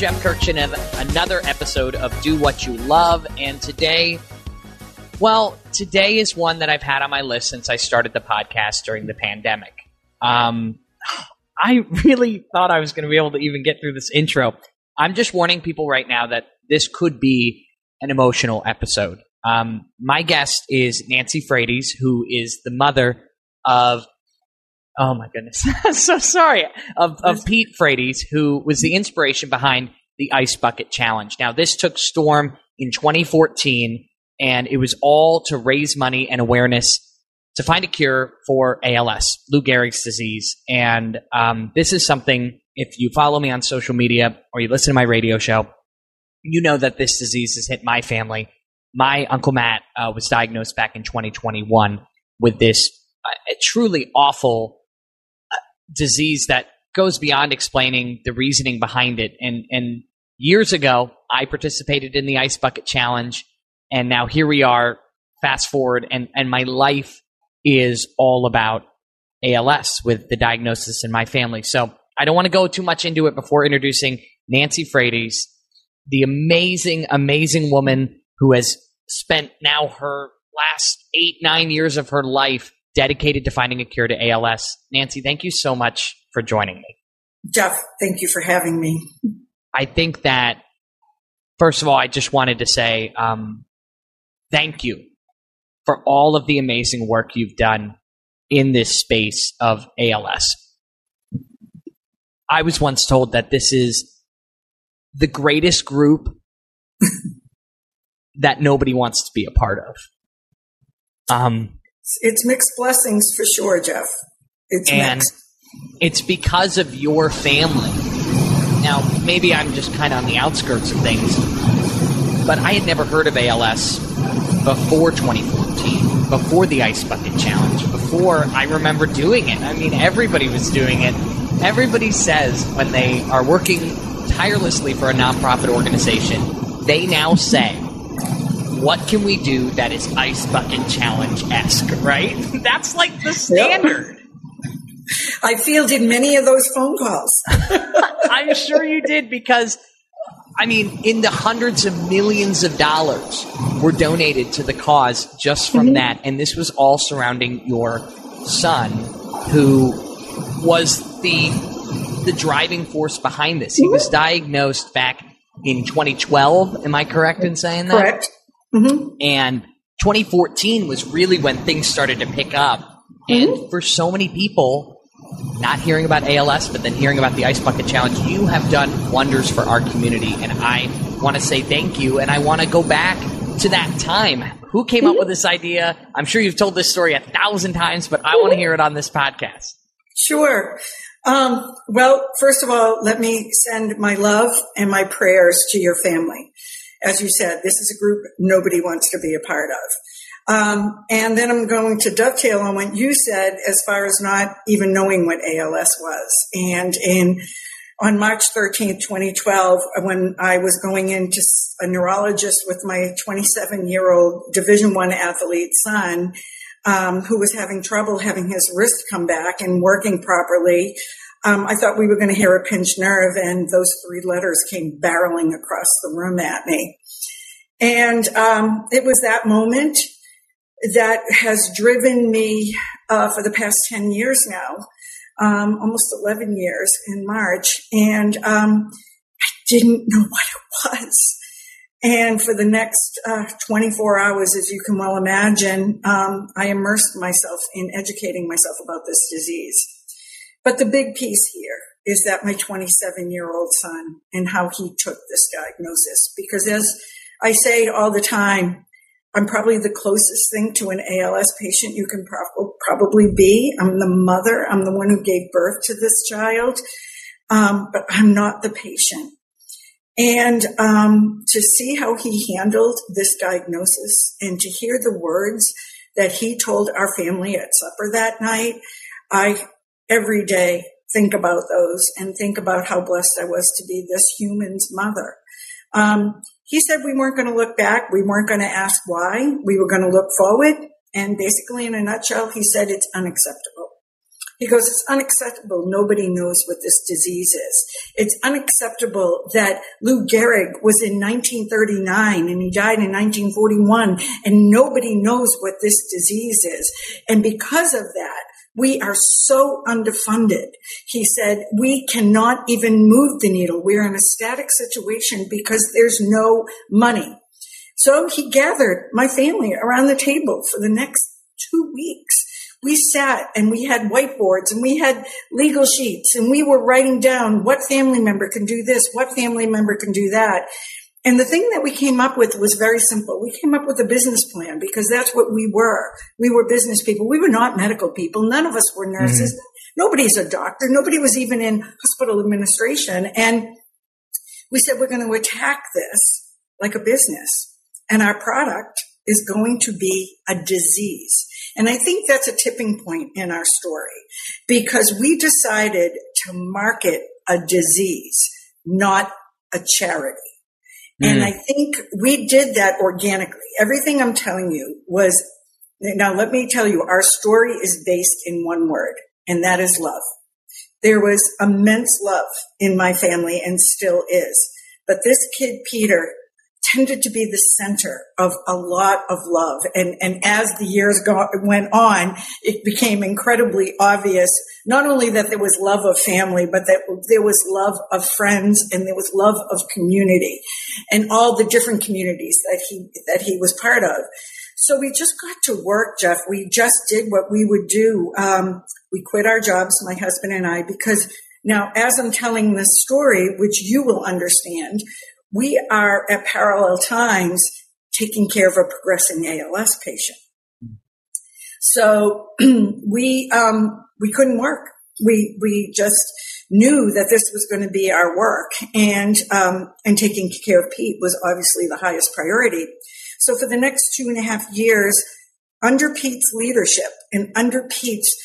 Jeff Kurkjian of another episode of Do What You Love. And today, well, today is one that I've had on my list since I started the podcast during the pandemic. Um, I really thought I was going to be able to even get through this intro. I'm just warning people right now that this could be an emotional episode. Um, my guest is Nancy Frates, who is the mother of Oh my goodness. so sorry. Of, of Pete Frates, who was the inspiration behind the Ice Bucket Challenge. Now, this took storm in 2014, and it was all to raise money and awareness to find a cure for ALS, Lou Gehrig's disease. And um, this is something, if you follow me on social media or you listen to my radio show, you know that this disease has hit my family. My Uncle Matt uh, was diagnosed back in 2021 with this uh, truly awful disease that goes beyond explaining the reasoning behind it. And and years ago, I participated in the Ice Bucket Challenge, and now here we are. Fast forward, and and my life is all about ALS with the diagnosis in my family. So I don't want to go too much into it before introducing Nancy Frates, the amazing, amazing woman who has spent now her last eight, nine years of her life dedicated to finding a cure to ALS. Nancy, thank you so much for joining me. Jeff, thank you for having me. I think that, first of all, I just wanted to say um, thank you for all of the amazing work you've done in this space of ALS. I was once told that this is the greatest group that nobody wants to be a part of. Um, it's mixed blessings for sure, Jeff. It's and mixed. it's because of your family. Now, maybe I'm just kind of on the outskirts of things, but I had never heard of ALS before 2014, before the Ice Bucket Challenge, before I remember doing it. I mean, everybody was doing it. Everybody says when they are working tirelessly for a nonprofit organization, they now say, what can we do that is ice bucket challenge esque, right? That's like the standard. Yep. I fielded many of those phone calls. I'm sure you did because, I mean, in the hundreds of millions of dollars were donated to the cause just from mm-hmm. that. And this was all surrounding your son, who was the the driving force behind this. He was mm-hmm. diagnosed back in 2012. Am I correct in saying that? Correct. Mm-hmm. And 2014 was really when things started to pick up. Mm-hmm. And for so many people, not hearing about ALS, but then hearing about the Ice Bucket Challenge, you have done wonders for our community. And I want to say thank you. And I want to go back to that time. Who came mm-hmm. up with this idea? I'm sure you've told this story a thousand times, but I want to hear it on this podcast. Sure. Um, well, first of all, let me send my love and my prayers to your family as you said, this is a group nobody wants to be a part of. Um, and then I'm going to dovetail on what you said as far as not even knowing what ALS was. And in on March 13th, 2012, when I was going into a neurologist with my 27 year old Division One athlete son, um, who was having trouble having his wrist come back and working properly, um, I thought we were going to hear a pinched nerve, and those three letters came barreling across the room at me. And um, it was that moment that has driven me uh, for the past 10 years now, um, almost 11 years in March. And um, I didn't know what it was. And for the next uh, 24 hours, as you can well imagine, um, I immersed myself in educating myself about this disease. But the big piece here is that my 27 year old son and how he took this diagnosis. Because as I say all the time, I'm probably the closest thing to an ALS patient you can pro- probably be. I'm the mother. I'm the one who gave birth to this child. Um, but I'm not the patient. And um, to see how he handled this diagnosis and to hear the words that he told our family at supper that night, I every day think about those and think about how blessed I was to be this human's mother. Um, he said we weren't going to look back. We weren't going to ask why. We were going to look forward. And basically, in a nutshell, he said it's unacceptable. He goes, it's unacceptable. Nobody knows what this disease is. It's unacceptable that Lou Gehrig was in 1939 and he died in 1941 and nobody knows what this disease is. And because of that, we are so underfunded. He said, we cannot even move the needle. We're in a static situation because there's no money. So he gathered my family around the table for the next two weeks we sat and we had whiteboards and we had legal sheets and we were writing down what family member can do this, what family member can do that. And the thing that we came up with was very simple. We came up with a business plan because that's what we were. We were business people. We were not medical people. None of us were nurses. Mm-hmm. Nobody's a doctor. Nobody was even in hospital administration. And we said, we're going to attack this like a business. And our product is going to be a disease. And I think that's a tipping point in our story because we decided to market a disease, not a charity. Mm. And I think we did that organically. Everything I'm telling you was, now let me tell you, our story is based in one word, and that is love. There was immense love in my family and still is. But this kid, Peter, tended to be the center of a lot of love. And, and as the years go, went on, it became incredibly obvious, not only that there was love of family, but that there was love of friends and there was love of community and all the different communities that he, that he was part of. So we just got to work, Jeff. We just did what we would do. Um, we quit our jobs, my husband and I, because now, as I'm telling this story, which you will understand, we are at parallel times taking care of a progressing ALS patient. So we um, we couldn't work. We we just knew that this was going to be our work, and um, and taking care of Pete was obviously the highest priority. So for the next two and a half years, under Pete's leadership and under Pete's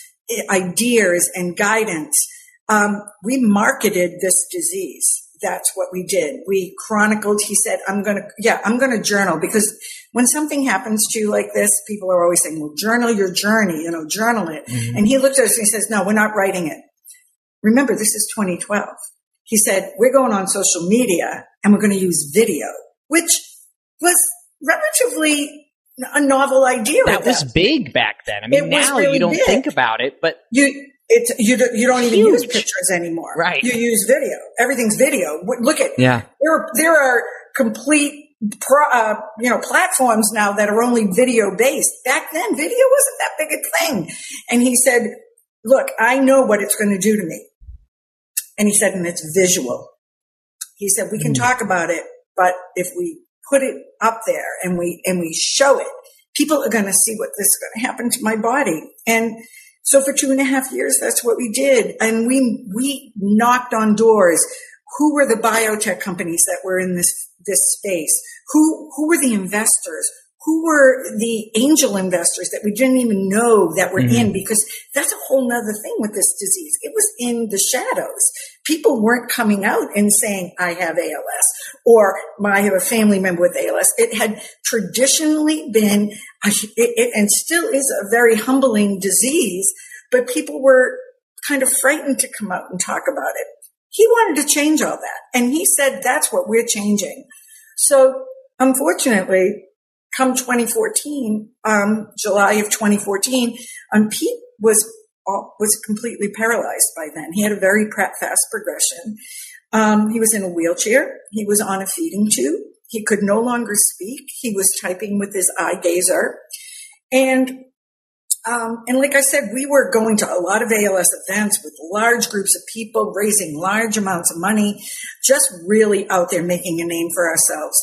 ideas and guidance, um, we marketed this disease that's what we did. We chronicled, he said, I'm going to, yeah, I'm going to journal because when something happens to you like this, people are always saying, well, journal your journey, you know, journal it. Mm-hmm. And he looked at us and he says, no, we're not writing it. Remember, this is 2012. He said, we're going on social media and we're going to use video, which was relatively a novel idea. That was big back then. I mean, now really you don't big. think about it, but you, it's you don't, you don't even use pictures anymore. Right. You use video. Everything's video. Look at yeah. There there are complete pro, uh, you know platforms now that are only video based. Back then, video wasn't that big a thing. And he said, "Look, I know what it's going to do to me." And he said, "And it's visual." He said, "We can mm. talk about it, but if we put it up there and we and we show it, people are going to see what this is going to happen to my body." And so for two and a half years, that's what we did. And we, we knocked on doors. Who were the biotech companies that were in this, this space? Who, who were the investors? who were the angel investors that we didn't even know that were mm-hmm. in because that's a whole nother thing with this disease. It was in the shadows. People weren't coming out and saying, I have ALS or I have a family member with ALS. It had traditionally been, it, it, and still is a very humbling disease, but people were kind of frightened to come out and talk about it. He wanted to change all that. And he said, that's what we're changing. So unfortunately, come 2014, um, July of 2014, um, Pete was was completely paralyzed by then. He had a very fast progression. Um, he was in a wheelchair. He was on a feeding tube. He could no longer speak. He was typing with his eye gazer, and um, and like I said, we were going to a lot of ALS events with large groups of people, raising large amounts of money, just really out there making a name for ourselves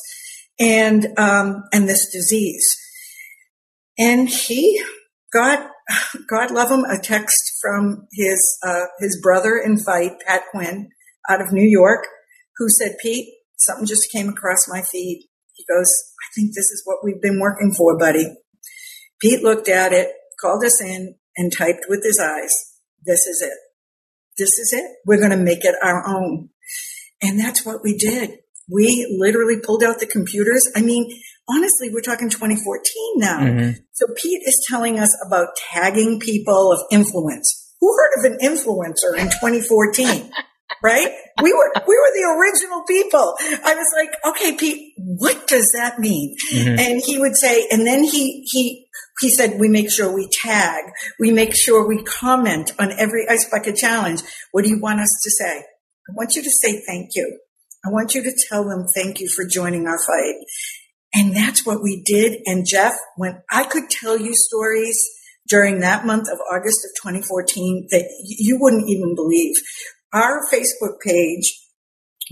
and um, and this disease. And he got God love him a text from his uh, his brother in fight, Pat Quinn, out of New York, who said, "Pete, something just came across my feed." He goes, "I think this is what we've been working for, buddy." Pete looked at it, called us in, and typed with his eyes, "This is it. This is it. We're going to make it our own." And that's what we did. We literally pulled out the computers. I mean, honestly, we're talking 2014 now. Mm-hmm. So Pete is telling us about tagging people of influence. who heard of an influencer in 2014? right? We were we were the original people. I was like, okay, Pete, what does that mean? Mm-hmm. And he would say, and then he he he said, we make sure we tag, we make sure we comment on every ice bucket challenge. What do you want us to say? I want you to say thank you. I want you to tell them thank you for joining our fight. And that's what we did. And Jeff, when I could tell you stories during that month of August of 2014 that you wouldn't even believe. Our Facebook page,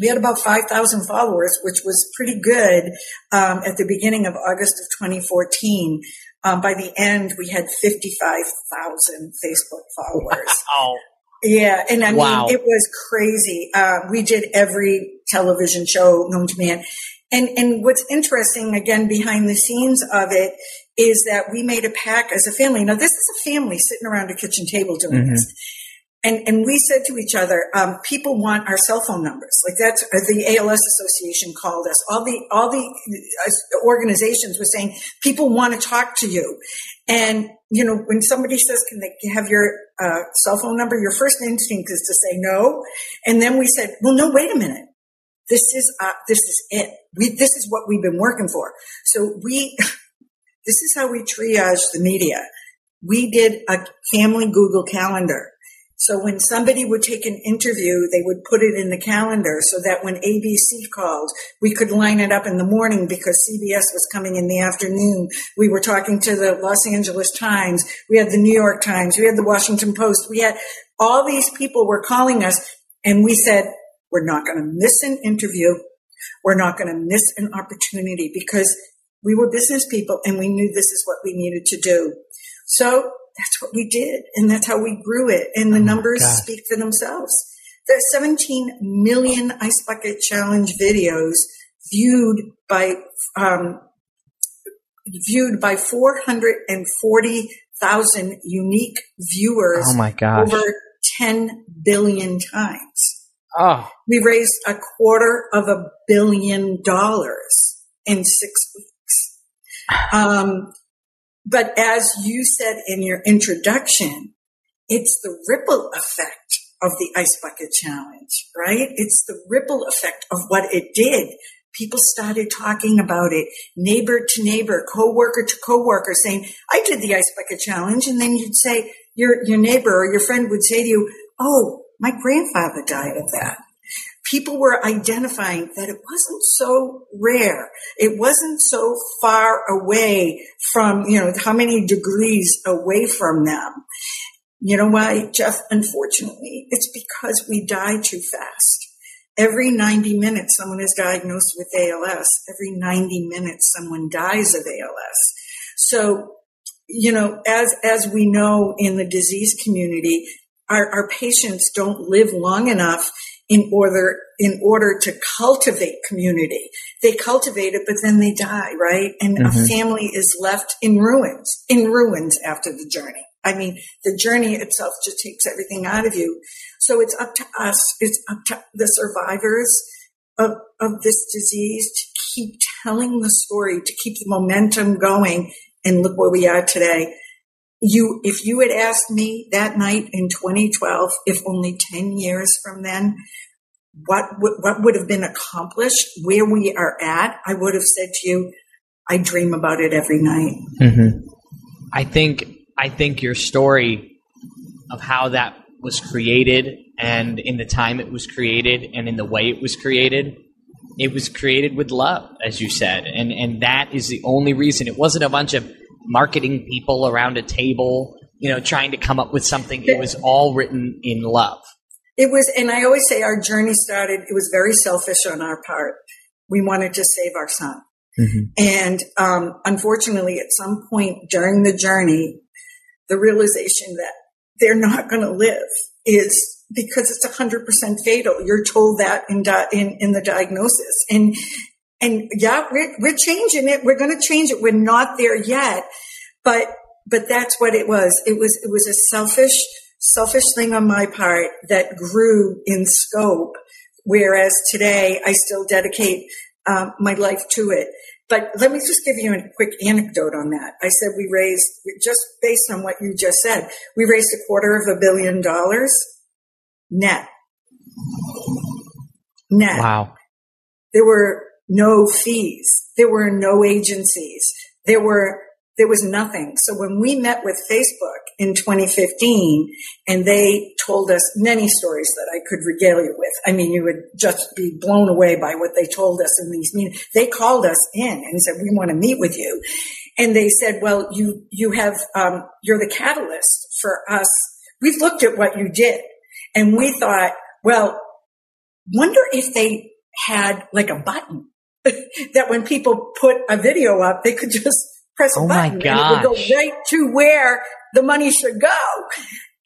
we had about 5,000 followers, which was pretty good um, at the beginning of August of 2014. Um, by the end, we had 55,000 Facebook followers. Wow. Yeah, and I wow. mean, it was crazy. Uh, we did every television show known to man. And, and what's interesting, again, behind the scenes of it is that we made a pact as a family. Now, this is a family sitting around a kitchen table doing mm-hmm. this. And, and we said to each other, um, people want our cell phone numbers. Like that's uh, the ALS Association called us. All the, all the uh, organizations were saying people want to talk to you. And, you know, when somebody says, can they have your uh, cell phone number? Your first instinct is to say no. And then we said, well, no, wait a minute. This is, uh, this is it. We, this is what we've been working for. So we, this is how we triage the media. We did a family Google calendar so when somebody would take an interview, they would put it in the calendar so that when ABC called, we could line it up in the morning because CBS was coming in the afternoon. We were talking to the Los Angeles Times. We had the New York Times. We had the Washington Post. We had all these people were calling us and we said, we're not going to miss an interview. We're not going to miss an opportunity because we were business people and we knew this is what we needed to do. So that's what we did. And that's how we grew it. And the oh numbers speak for themselves. There are 17 million Ice Bucket Challenge videos viewed by, um, viewed by 440,000 unique viewers. Oh my gosh. Over 10 billion times. Oh. We raised a quarter of a billion dollars in six weeks. Um, but as you said in your introduction, it's the ripple effect of the ice bucket challenge, right? It's the ripple effect of what it did. People started talking about it, neighbor to neighbor, coworker to coworker, saying, "I did the ice bucket challenge," and then you'd say, your your neighbor or your friend would say to you, "Oh, my grandfather died of that." people were identifying that it wasn't so rare. It wasn't so far away from, you know, how many degrees away from them. You know why, Jeff? Unfortunately, it's because we die too fast. Every 90 minutes, someone is diagnosed with ALS. Every 90 minutes, someone dies of ALS. So, you know, as, as we know in the disease community, our, our patients don't live long enough in order in order to cultivate community. They cultivate it, but then they die, right? And mm-hmm. a family is left in ruins, in ruins after the journey. I mean, the journey itself just takes everything out of you. So it's up to us, it's up to the survivors of, of this disease to keep telling the story, to keep the momentum going. And look where we are today you, if you had asked me that night in 2012, if only 10 years from then, what, what would have been accomplished, where we are at, I would have said to you, I dream about it every night. Mm-hmm. I think, I think your story of how that was created and in the time it was created and in the way it was created, it was created with love, as you said. And, and that is the only reason. It wasn't a bunch of marketing people around a table, you know, trying to come up with something. It was all written in love. It was, and I always say our journey started, it was very selfish on our part. We wanted to save our son. Mm-hmm. And um, unfortunately, at some point during the journey, the realization that they're not going to live is because it's 100% fatal. You're told that in, di- in, in the diagnosis. And and yeah, we're, we're changing it. We're going to change it. We're not there yet, but, but that's what it was. It was, it was a selfish, selfish thing on my part that grew in scope. Whereas today I still dedicate um, my life to it. But let me just give you a quick anecdote on that. I said we raised, just based on what you just said, we raised a quarter of a billion dollars net. Net. Wow. There were no fees. There were no agencies. There were there was nothing. So when we met with Facebook in 2015 and they told us many stories that I could regale you with. I mean, you would just be blown away by what they told us in these meetings. They called us in and said, we want to meet with you. And they said, well, you, you have, um, you're the catalyst for us. We've looked at what you did and we thought, well, wonder if they had like a button that when people put a video up, they could just press a Oh button and it would go right to where the money should go.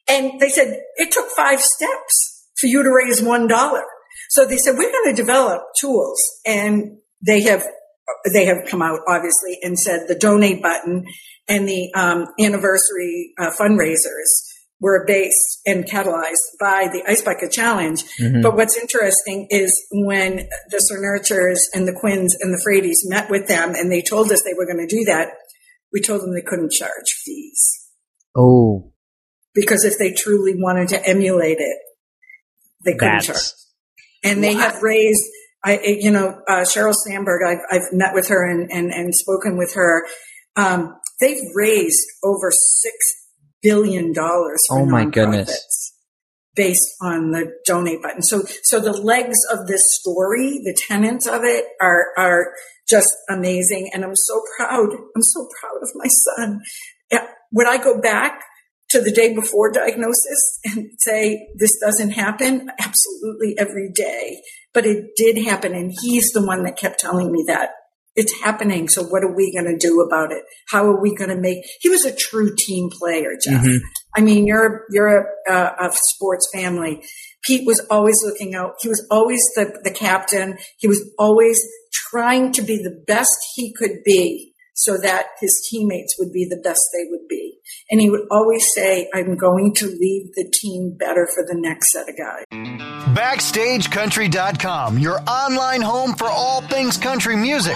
And they said it took five steps for you to raise one dollar. So they said we're going to develop tools, and they have they have come out obviously and said the donate button and the um, anniversary uh, fundraisers were based and catalyzed by the Ice Bucket Challenge. Mhm. But what's interesting is when the Senerchias and the Quinns and the Frates met with them and they told us they were going to do that, we told them they couldn't charge fees Oh, because if they truly wanted to emulate it, they couldn't charge. And they have raised, I, you know, uh, Sheryl Sandberg, I've, I've met with her and, and, and spoken with her. Um, they've raised over $6 billion for Oh my goodness. based on the donate button. So, so the legs of this story, the tenets of it are, are just amazing. And I'm so proud. I'm so proud of my son. Would I go back to the day before diagnosis and say this doesn't happen? Absolutely every day. But it did happen. And he's the one that kept telling me that it's happening. So what are we going to do about it? How are we going to make, he was a true team player, Jeff. Mhm. I mean, you're, you're a, a, a sports family. Pete was always looking out. He was always the, the captain. He was always trying to be the best he could be so that his teammates would be the best they would be. And he would always say, I'm going to leave the team better for the next set of guys. BackstageCountry.com, your online home for all things country music.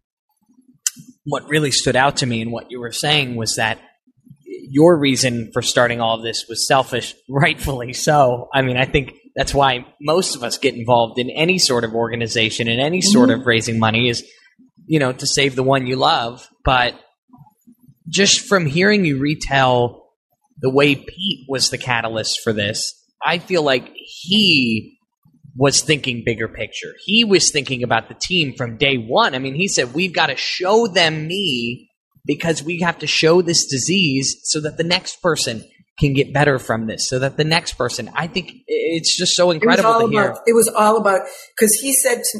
what really stood out to me and what you were saying was that your reason for starting all of this was selfish, rightfully so. I mean, I think that's why most of us get involved in any sort of organization and any sort mm-hmm. of raising money is, you know, to save the one you love. But just from hearing you retell the way Pete was the catalyst for this, I feel like he was thinking bigger picture. He was thinking about the team from day one. I mean, he said, We've got to show them me because we have to show this disease so that the next person can get better from this, so that the next person, I think it's just so incredible to hear. about, it was all about, cause he said, to,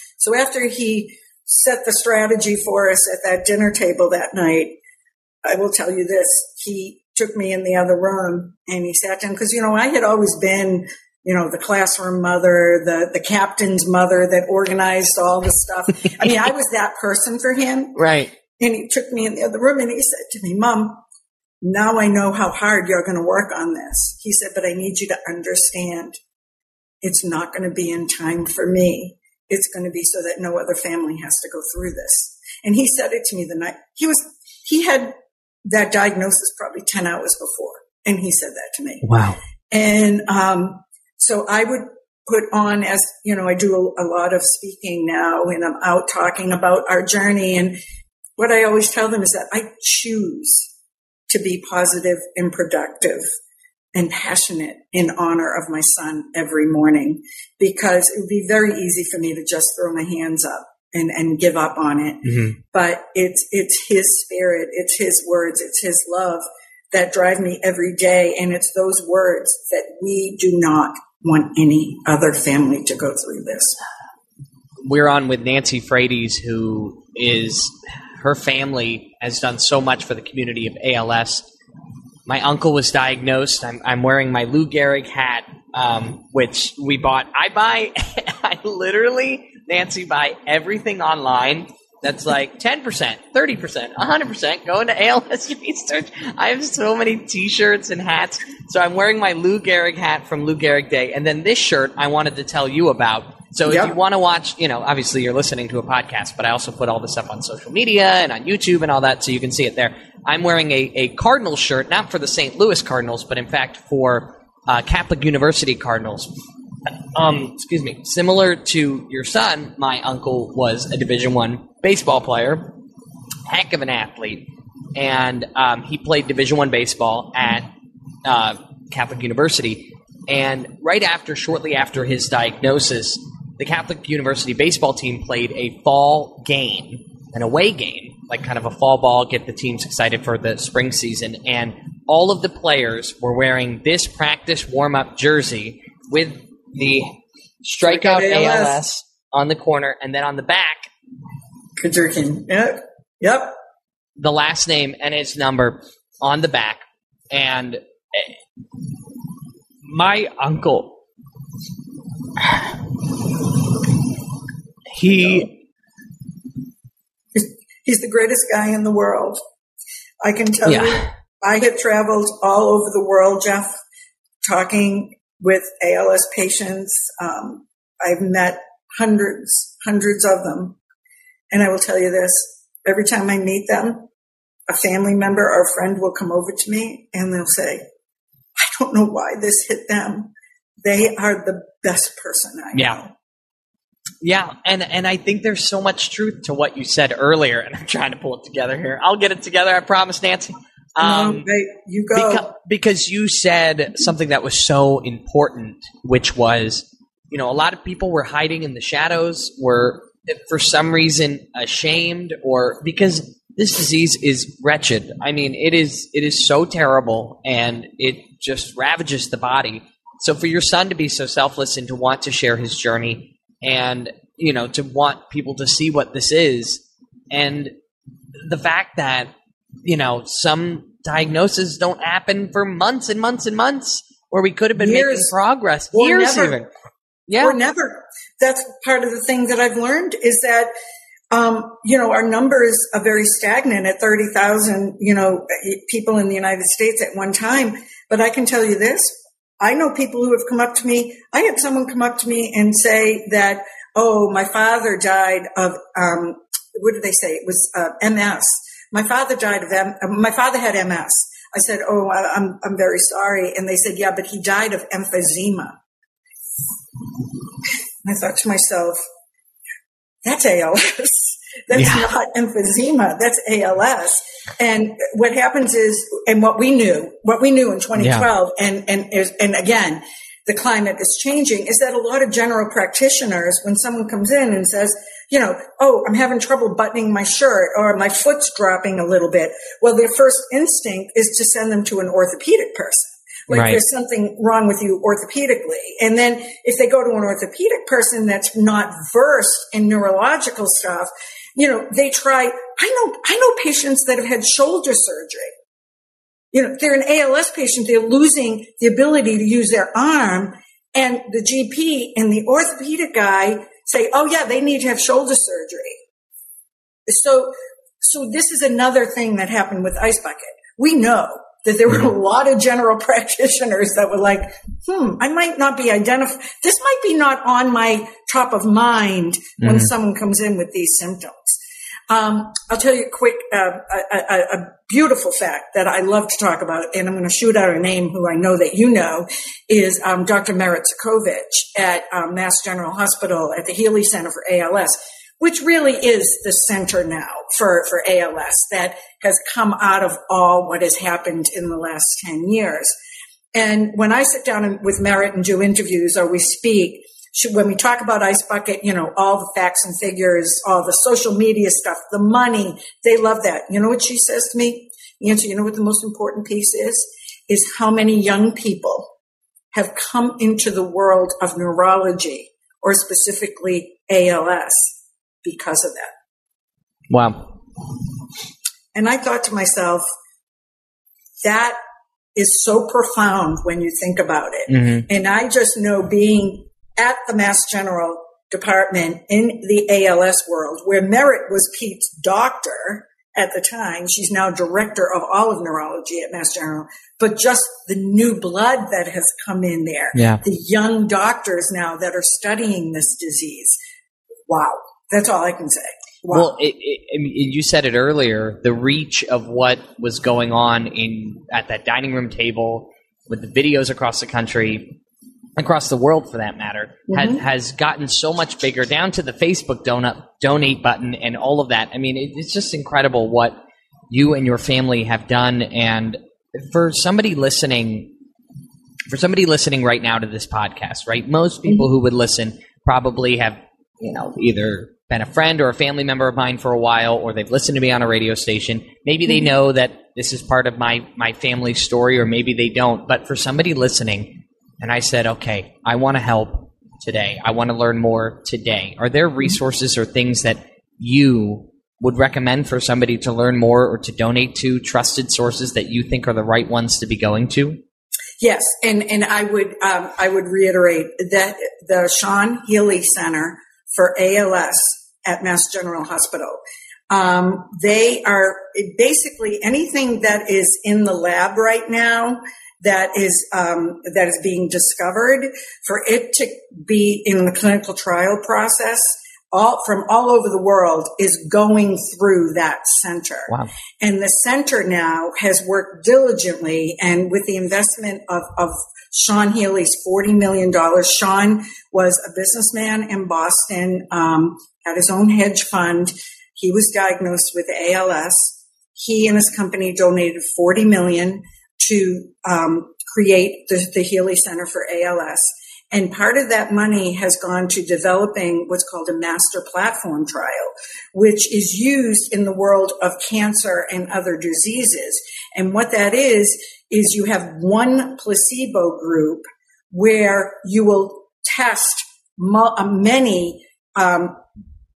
so after he set the strategy for us at that dinner table that night, I will tell you this, he took me in the other room and he sat down, cause you know, I had always been, you know, the classroom mother, the, the captain's mother that organized all the stuff. I mean, I was that person for him. Right. And he took me in the other room and he said to me, Mom, now I know how hard you're going to work on this. He said, but I need you to understand it's not going to be in time for me. It's going to be so that no other family has to go through this. And he said it to me the night he was, he had that diagnosis probably 10 hours before. And he said that to me. Wow. And um, so I would put on, as you know, I do a, a lot of speaking now, and I'm out talking about our journey. And what I always tell them is that I choose to be positive and productive and passionate in honor of my son every morning because it would be very easy for me to just throw my hands up and, and give up on it. Mhm. But it's, it's his spirit. It's his words. It's his love that drive me every day. And it's those words that we do not want any other family to go through this. We're on with Nancy Frates, who is her family has done so much for the community of ALS. My uncle was diagnosed. I'm, I'm wearing my Lou Gehrig hat, um, which we bought. I buy, I literally, Nancy, buy everything online that's like 10%, 30%, 100% going to ALS research. I have so many t-shirts and hats. So I'm wearing my Lou Gehrig hat from Lou Gehrig Day. And then this shirt I wanted to tell you about. So if Yep. you want to watch, you know, obviously you're listening to a podcast, but I also put all this stuff on social media and on YouTube and all that, so you can see it there. I'm wearing a, a Cardinals shirt, not for the St. Louis Cardinals, but in fact for uh, Catholic University Cardinals. Um, excuse me. Similar to your son, my uncle was a Division One baseball player, heck of an athlete, and um, he played Division One baseball at uh, Catholic University. And right after, shortly after his diagnosis, the Catholic University baseball team played a fall game, an away game, like kind of a fall ball, get the teams excited for the spring season. And all of the players were wearing this practice warm up jersey with the strikeout ALS. ALS on the corner, and then on the back, Kurkjian. Yep. Yep. the last name and his number on the back. And eh, my uncle, he, He's the greatest guy in the world. I can tell Yeah. you, I have traveled all over the world, Jeff, talking with ALS patients. Um, I've met hundreds, hundreds of them. And I will tell you this, every time I meet them, a family member or a friend will come over to me and they'll say, I don't know why this hit them. They are the best person I Yeah. know. yeah, and, and I think there's so much truth to what you said earlier, and I'm trying to pull it together here. I'll get it together, I promise, Nancy. Um, no, you go. Beca- because you said something that was so important, which was, you know, a lot of people were hiding in the shadows, were for some reason ashamed, or because this disease is wretched. I mean, it is it is so terrible, and it just ravages the body. So for your son to be so selfless and to want to share his journey, and you know, to want people to see what this is, and the fact that you know some diagnoses don't happen for months and months and months where we could have been making Years. progress Or years never. even yeah or never. That's part of the thing that I've learned is that, um, you know, our numbers are very stagnant at 30,000, you know, people in the United States at one time. But I can tell you this. I know people who have come up to me. I had someone come up to me and say that, oh, my father died of, um, what did they say? It was uh, MS. My father died of M. My father had MS. I said, oh, I- I'm I'm very sorry, and they said, yeah, but he died of emphysema. I thought to myself, that's ALS. That's Yeah. not emphysema. That's ALS. And what happens is, and what we knew, what we knew in 2012, and, and, and again, the climate is changing, is that a lot of general practitioners, when someone comes in and says, you know, oh, I'm having trouble buttoning my shirt or my foot's dropping a little bit. Well, their first instinct is to send them to an orthopedic person. Like Right. there's something wrong with you orthopedically. And then if they go to an orthopedic person that's not versed in neurological stuff, you know, they try, I know, I know patients that have had shoulder surgery. You know, they're an ALS patient. They're losing the ability to use their arm and the GP and the orthopedic guy say, oh yeah, they need to have shoulder surgery. So, so this is another thing that happened with Ice Bucket. We know that there were a lot of general practitioners that were like, hmm, I might not be identified. This might be not on my top of mind when someone comes in with these symptoms. Um, I'll tell you a quick, uh, a, a, a beautiful fact that I love to talk about, and I'm going to shoot out a name who I know that you know is um, Dr. Merit Cudkowicz at um, Mass General Hospital at the Healey Center for ALS, which really is the center now for, for ALS that has come out of all what has happened in the last 10 years. And when I sit down with Merit and do interviews or we speak, when we talk about Ice Bucket, you know, all the facts and figures, all the social media stuff, the money, they love that. You know what she says to me? Nancy, you know what the most important piece is? Is how many young people have come into the world of neurology or specifically ALS because of that. wow And I thought to myself, that is so profound when you think about it. Mm-hmm. And I just know being at the Mass General department in the ALS world, where Merit was Pete's doctor at the time. She's now director of all of neurology at Mass General. But just the new blood that has come in there, yeah. the young doctors now that are studying this disease. Wow. That's all I can say. Wow. Well, it, it, I you said it earlier. The reach of what was going on in at that dining room table with the videos across the country, across the world for that matter, mm-hmm. has, has gotten so much bigger. Down to the Facebook donut donate button and all of that. I mean, it, it's just incredible what you and your family have done. And for somebody listening, for somebody listening right now to this podcast, right? Most people mm-hmm. who would listen probably have, you know, either been a friend or a family member of mine for a while, or they've listened to me on a radio station. Maybe they mm-hmm. know that this is part of my my family story, or maybe they don't. But for somebody listening, and I said, okay, I want to help today. I want to learn more today. Are there resources or things that you would recommend for somebody to learn more or to donate to trusted sources that you think are the right ones to be going to? Yes, and and I would um, I would reiterate that the Sean Healey Center for ALS at Mass General Hospital. Um, they are basically anything that is in the lab right now that is um, that is being discovered for it to be in the clinical trial process all from all over the world is going through that center. Wow. And the center now has worked diligently and with the investment of, of Sean Healey's $40 million. Sean was a businessman in Boston, um, had his own hedge fund. He was diagnosed with ALS. He and his company donated 40 million to um, create the, the Healey Center for ALS. And part of that money has gone to developing what's called a master platform trial, which is used in the world of cancer and other diseases. And what that is, is you have one placebo group where you will test uh, many, um,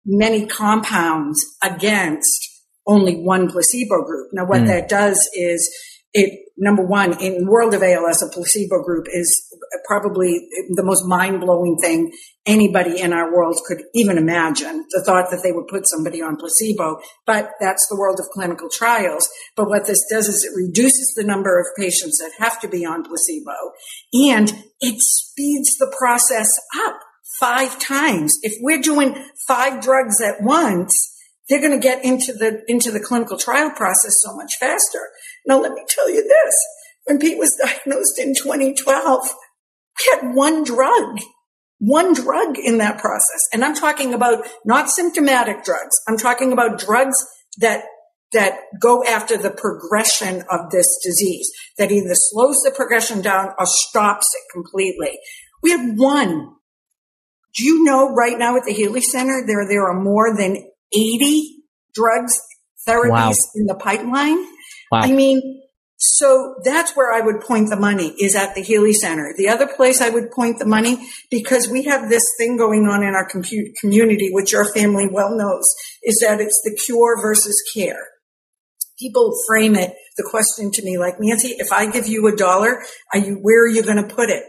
many compounds against only one placebo group. Now, what mm. that does is it, number one, in world of ALS, a placebo group is probably the most mind blowing thing anybody in our world could even imagine. The thought that they would put somebody on placebo, but that's the world of clinical trials. But what this does is it reduces the number of patients that have to be on placebo and it speeds the process up five times. If we're doing five drugs at once, they're going to get into the into the clinical trial process so much faster. Now, let me tell you this: when Pete was diagnosed in 2012, we had one drug, one drug in that process, and I'm talking about not symptomatic drugs. I'm talking about drugs that that go after the progression of this disease, that either slows the progression down or stops it completely. We have one. Do you know right now at the Healey Center there there are more than 80 drugs, therapies wow. in the pipeline. Wow. I mean, so that's where I would point the money is at the Healey Center. The other place I would point the money because we have this thing going on in our community, which your family well knows, is that it's the cure versus care. People frame it, the question to me like, Nancy, if I give you a dollar, are you, where are you going to put it?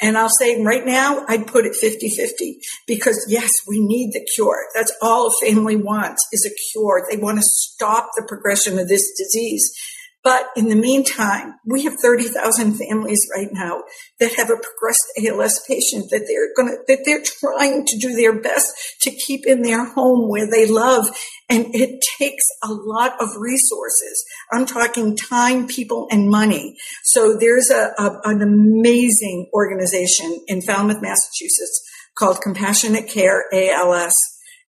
And I'll say right now, I'd put it 50 50 because yes, we need the cure. That's all a family wants is a cure. They want to stop the progression of this disease. But in the meantime, we have 30,000 families right now that have a progressed ALS patient that they're going to, that they're trying to do their best to keep in their home where they love. And it takes a lot of resources. I'm talking time, people, and money. So there's a, a an amazing organization in Falmouth, Massachusetts called Compassionate Care ALS.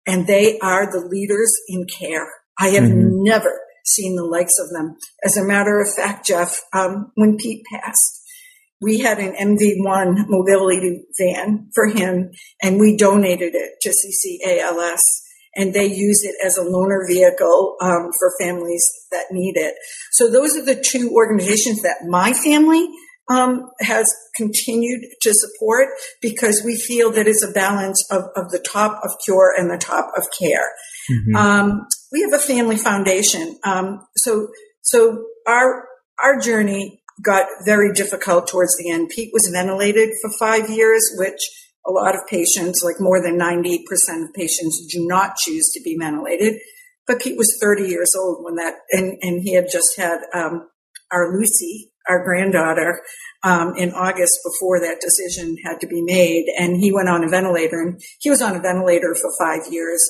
And they are the leaders in care. I have mm-hmm. never seen the likes of them. As a matter of fact, Jeff, um, when Pete passed, we had an MV1 mobility van for him and we donated it to CCALS and they use it as a loaner vehicle um, for families that need it. So those are the two organizations that my family um, has continued to support because we feel that it's a balance of, of the top of cure and the top of care. Mm-hmm. Um, we have a family foundation. Um, so, so our, our journey got very difficult towards the end. Pete was ventilated for five years, which a lot of patients, like more than 90% of patients do not choose to be ventilated. But Pete was 30 years old when that, and, and he had just had, um, our Lucy, our granddaughter, um, in August before that decision had to be made. And he went on a ventilator and he was on a ventilator for five years.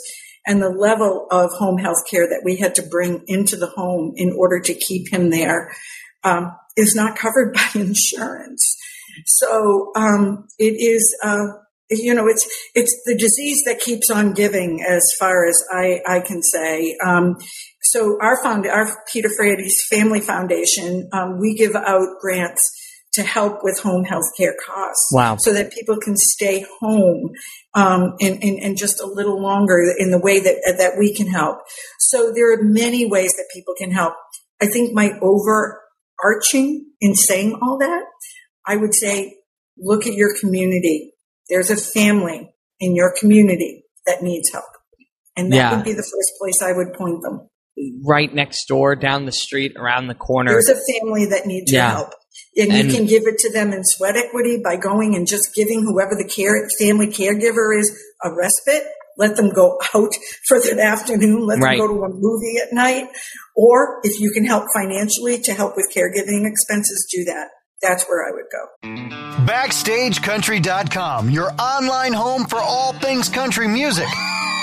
And the level of home health care that we had to bring into the home in order to keep him there um, is not covered by insurance. So um, it is, uh, you know, it's it's the disease that keeps on giving, as far as I I can say. Um, so our found our Peter Frates Family Foundation, um, we give out grants to help with home health care costs. Wow. So that people can stay home um, and, and, and just a little longer in the way that that we can help. So there are many ways that people can help. I think my overarching in saying all that, I would say, look at your community. There's a family in your community that needs help. And that Yeah. would be the first place I would point them. Right next door, down the street, around the corner. There's a family that needs your help. And, And- you can give it to them in sweat equity by going and just giving whoever the care family caregiver is a respite. Let them go out for that afternoon. Let Right. them go to a movie at night. Or if you can help financially to help with caregiving expenses, do that. That's where I would go. BackstageCountry.com, your online home for all things country music.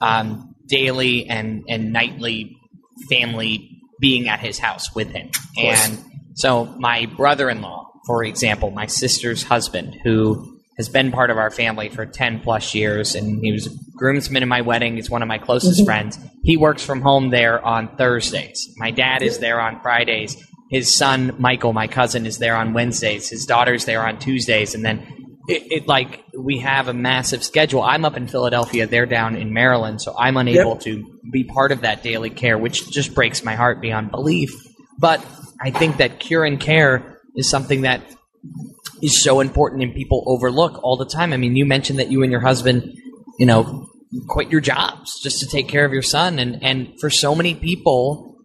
um, daily and, and nightly family being at his house with him. And so my brother in law, for example, my sister's husband, who has been part of our family for 10 plus years, and he was a groomsman in my wedding, he's one of my closest friends. He works from home there on Thursdays. My dad is there on Fridays. His son, Michael, my cousin, is there on Wednesdays. His daughter's there on Tuesdays. And then it, it like we have a massive schedule. I'm up in Philadelphia, they're down in Maryland, so I'm unable Yep. to be part of that daily care, which just breaks my heart beyond belief. But I think that cure and care is something that is so important and people overlook all the time. I mean, you mentioned that you and your husband, you know, quit your jobs just to take care of your son and and for so many people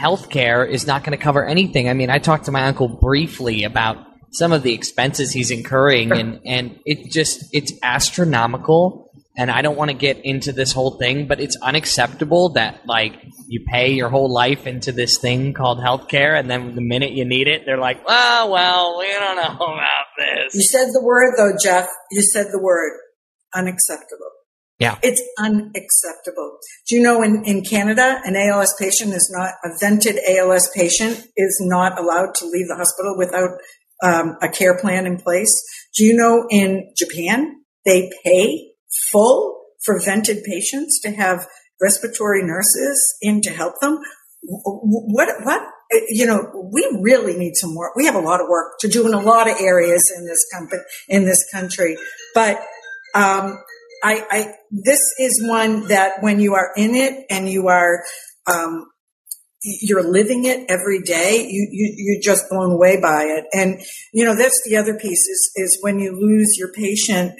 healthcare is not going to cover anything. I mean, I talked to my uncle briefly about some of the expenses he's incurring and and it just it's astronomical and I don't want to get into this whole thing, but it's unacceptable that like you pay your whole life into this thing called healthcare and then the minute you need it, they're like, "Oh, well, we don't know about this You said the word though, Jeff. You said the word unacceptable. Yeah. It's unacceptable. Do you know in, in Canada, an ALS patient is not, a vented ALS patient is not allowed to leave the hospital without um, a care plan in place? Do you know in Japan, they pay full for vented patients to have respiratory nurses in to help them? What, what, you know, we really need some work. We have a lot of work to do in a lot of areas in this company, in this country. But, um, I, I, this is one that when you are in it and you are, um, you're living it every day, you, you, you're just blown away by it. And, you know, that's the other piece is, is when you lose your patient,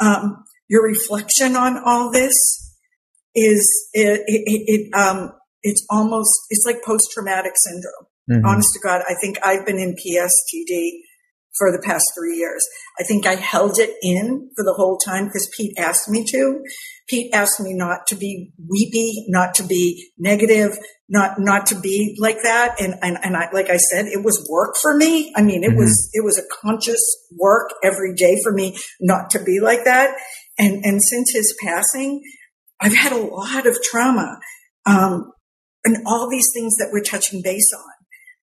um, your reflection on all this is, it, it, it um, it's almost, it's like post traumatic syndrome Mhm. honest to God, I think I've been in PSTD for the past three years. I think I held it in for the whole time because Pete asked me to. Pete asked me not to be weepy, not to be negative, not, not to be like that. And, and, and I, like I said, it was work for me. I mean, it was, it was a conscious work every day for me not to be like that. And, and since his passing, I've had a lot of trauma. Um, and all these things that we're touching base on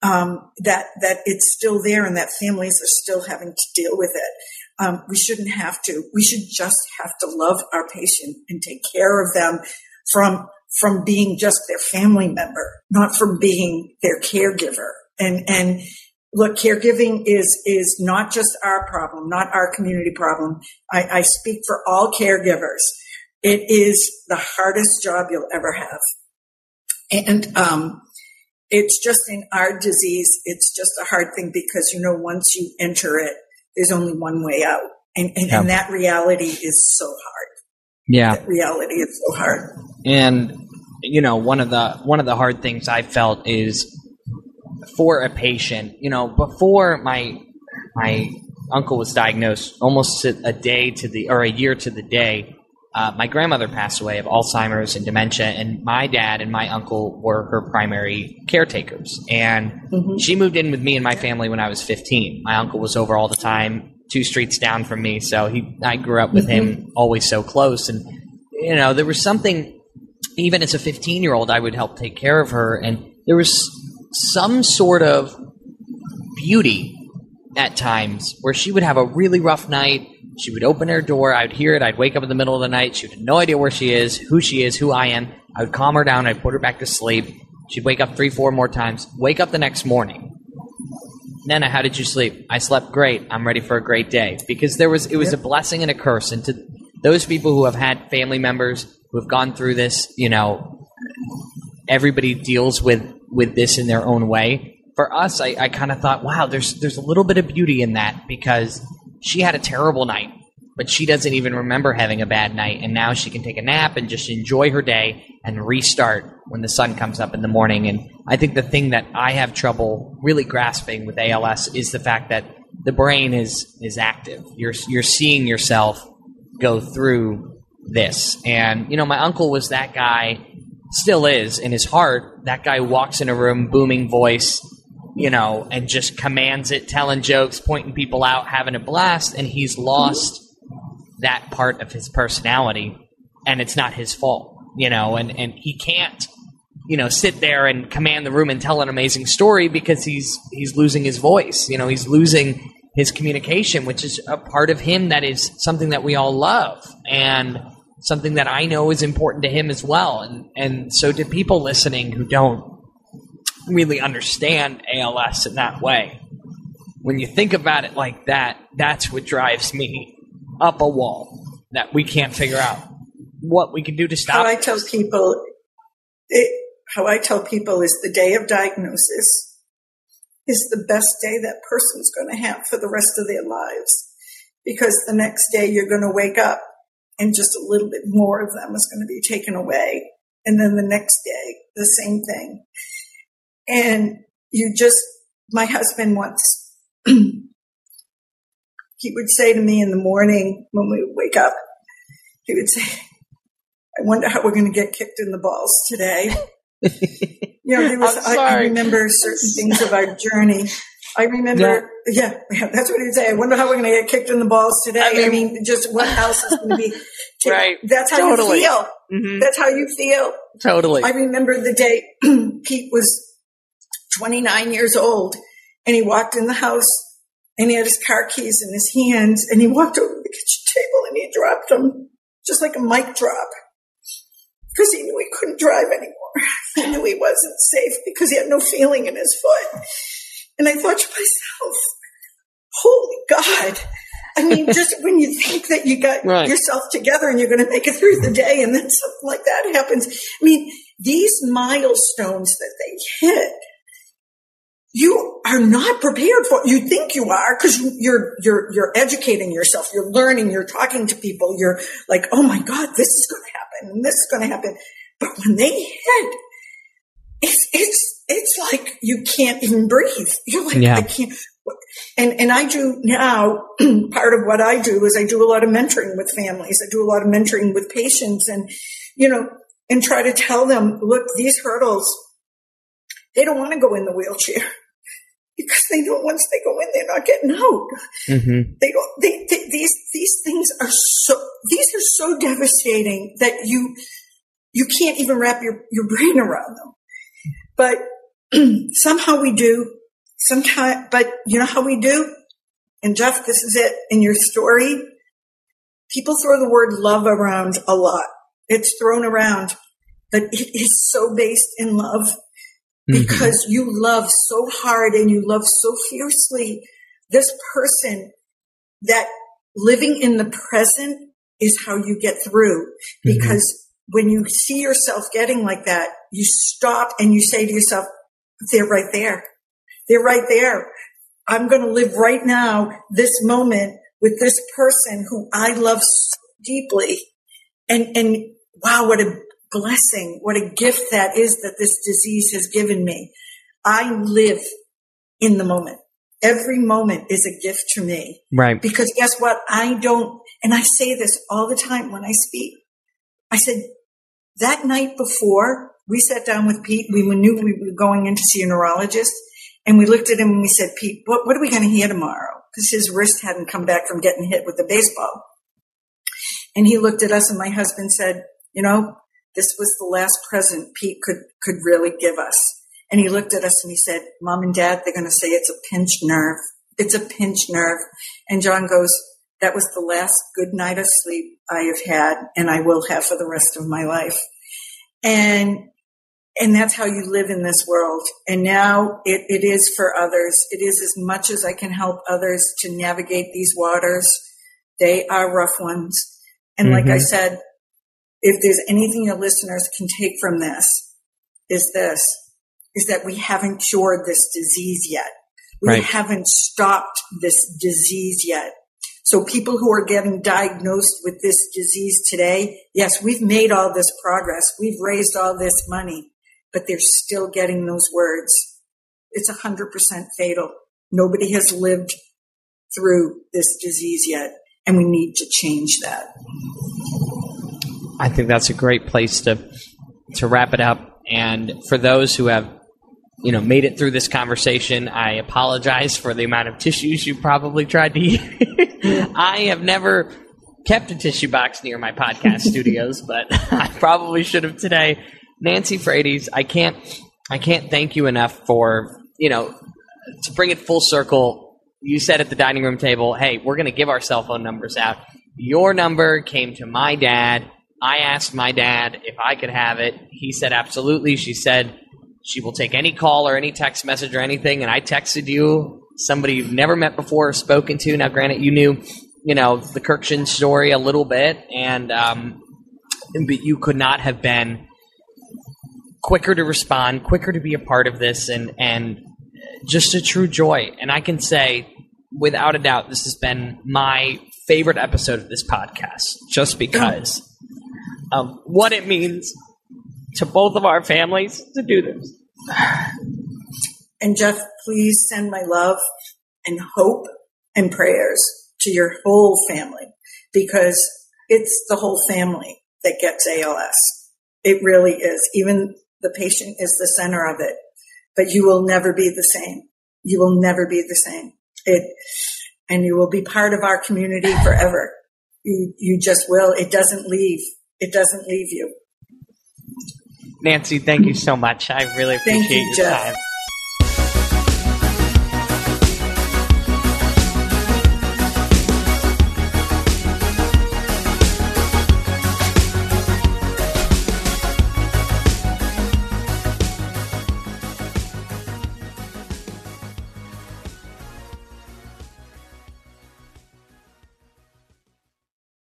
um, that that it's still there and that families are still having to deal with it. Um, we shouldn't have to. We should just have to love our patient and take care of them from from being just their family member, not from being their caregiver. And, and look, caregiving is, is not just our problem, not our community problem. I, I speak for all caregivers. It is the hardest job you'll ever have. And, um, it's just in our disease. It's just a hard thing because, you know, once you enter it, there's only one way out. And, and, yeah. and that reality is so hard. Yeah. That reality is so hard. And, you know, one of the, one of the hard things I felt is for a patient, you know, before my, my uncle was diagnosed almost a day to the, or a year to the day, uh, my grandmother passed away of Alzheimer's and dementia, and my dad and my uncle were her primary caretakers. And mm-hmm. she moved in with me and my family when I was 15. My uncle was over all the time, two streets down from me, so he I grew up with mm-hmm. him, always so close. And you know, there was something. Even as a 15 year old, I would help take care of her, and there was some sort of beauty at times where she would have a really rough night she would open her door. I'd hear it. I'd wake up in the middle of the night. She would have no idea where she is, who she is, who I am. I would calm her down. I'd put her back to sleep. She'd wake up three, four more times. Wake up the next morning. Nana, how did you sleep? I slept great. I'm ready for a great day. Because there was it was yep. a blessing and a curse. And to those people who have had family members who have gone through this, you know, everybody deals with with this in their own way. For us, I, I kind of thought, wow, there's there's a little bit of beauty in that because she had a terrible night, but she doesn't even remember having a bad night. And now she can take a nap and just enjoy her day and restart when the sun comes up in the morning. And I think the thing that I have trouble really grasping with ALS is the fact that the brain is is active. You're you're seeing yourself go through this. And you know, my uncle was that guy, still is in his heart. That guy walks in a room, booming voice, you know, and just commands it, telling jokes, pointing people out, having a blast, and he's lost that part of his personality, and it's not his fault, you know, and, and he can't, you know, sit there and command the room and tell an amazing story because he's he's losing his voice, you know, he's losing his communication, which is a part of him that is something that we all love and something that I know is important to him as well. And and so to people listening who don't really understand ALS in that way. When you think about it like that, that's what drives me up a wall that we can't figure out what we can do to stop. How I tell people, it, how I tell people is the day of diagnosis is the best day that person's going to have for the rest of their lives. Because the next day you're going to wake up and just a little bit more of them is going to be taken away. And then the next day, the same thing. And you just, my husband once, he would say to me in the morning when we would wake up, he would say, I wonder how we're going to get kicked in the balls today. you know, there was, I, I, remember certain things of our journey. I remember, yeah. yeah, that's what he'd say. I wonder how we're going to get kicked in the balls today. I mean, I mean just what else is going to be. right. That's how totally. you feel. Mm-hmm. That's how you feel. Totally. I remember the day Pete was 29 years old. And he walked in the house and he had his car keys in his hands and he walked over to the kitchen table and he dropped them just like a mic drop because he knew he couldn't drive anymore. He knew he wasn't safe because he had no feeling in his foot. And I thought to myself, holy God. I mean, just when you think that you got right. yourself together and you're going to make it through the day and then something like that happens. I mean, these milestones that they hit you are not prepared for it. You think you are because you're, you're, you're educating yourself. You're learning. You're talking to people. You're like, Oh my God, this is going to happen and this is going to happen. But when they hit, it's, it's, it's like you can't even breathe. You're like, yeah. I can't. And, and I do now, part of what I do is I do a lot of mentoring with families. I do a lot of mentoring with patients and, you know, and try to tell them, look, these hurdles, they don't want to go in the wheelchair because they know once they go in, they're not getting out. Mm-hmm. They don't. They, they, these these things are so these are so devastating that you you can't even wrap your your brain around them. But somehow we do. Some kind, but you know how we do. And Jeff, this is it in your story. People throw the word love around a lot. It's thrown around. but it is so based in love. Because mm-hmm. you love so hard and you love so fiercely this person that living in the present is how you get through mm-hmm. because mm-hmm. when you see yourself getting like that, you stop and you say to yourself, they're right there. They're right there. I'm going to live right now, this moment with this person who I love so deeply. And, and wow, what a blessing. What a gift that is that this disease has given me. I live in the moment. Every moment is a gift to me. Right. Because guess what? I don't, and I say this all the time when I speak. I said, that night before we sat down with Pete, we knew we were going in to see a neurologist and we looked at him and we said, Pete, what, what are we going to hear tomorrow? Because his wrist hadn't come back from getting hit with the baseball. And he looked at us and my husband said, you know, this was the last present Pete could, could really give us. And he looked at us and he said, mom and dad, they're going to say it's a pinched nerve. It's a pinched nerve. And John goes, that was the last good night of sleep I have had and I will have for the rest of my life. And, and that's how you live in this world. And now it, it is for others. It is as much as I can help others to navigate these waters. They are rough ones. And mm-hmm. like I mm-hmm. said, if there's anything your listeners can take from this, is this, is that we haven't cured this disease yet. We right. haven't stopped this disease yet. So people who are getting diagnosed with this disease today, yes, we've made all this progress. We've raised all this money, but they're still getting those words. It's a hundred percent fatal. Nobody has lived through this disease yet, and we need to change that. I think that's a great place to to wrap it up. And for those who have you know made it through this conversation, I apologize for the amount of tissues you probably tried to use. I have never kept a tissue box near my podcast studios, but I probably should have today. Nancy Frates, I can't I can't thank you enough for you know to bring it full circle. You said at the dining room table, "Hey, we're going to give our cell phone numbers out." Your number came to my dad I asked my dad if I could have it. He said absolutely. She said she will take any call or any text message or anything. And I texted you, somebody you've never met before or spoken to. Now, granted, you knew, you know, the Kurkjian story a little bit, and um, but you could not have been quicker to respond, quicker to be a part of this, and and just a true joy. And I can say, without a doubt, this has been my favorite episode of this podcast, just because of what it means to both of our families to do this. And Jeff, please send my love and hope and prayers to your whole family because it's the whole family that gets ALS. It really is. Even the patient is the center of it, but you will never be the same. You will never be the same. It, and you will be part of our community forever. You, you just will. It doesn't leave it doesn't leave you. Nancy, thank you so much. I really appreciate you, your Jeff. time.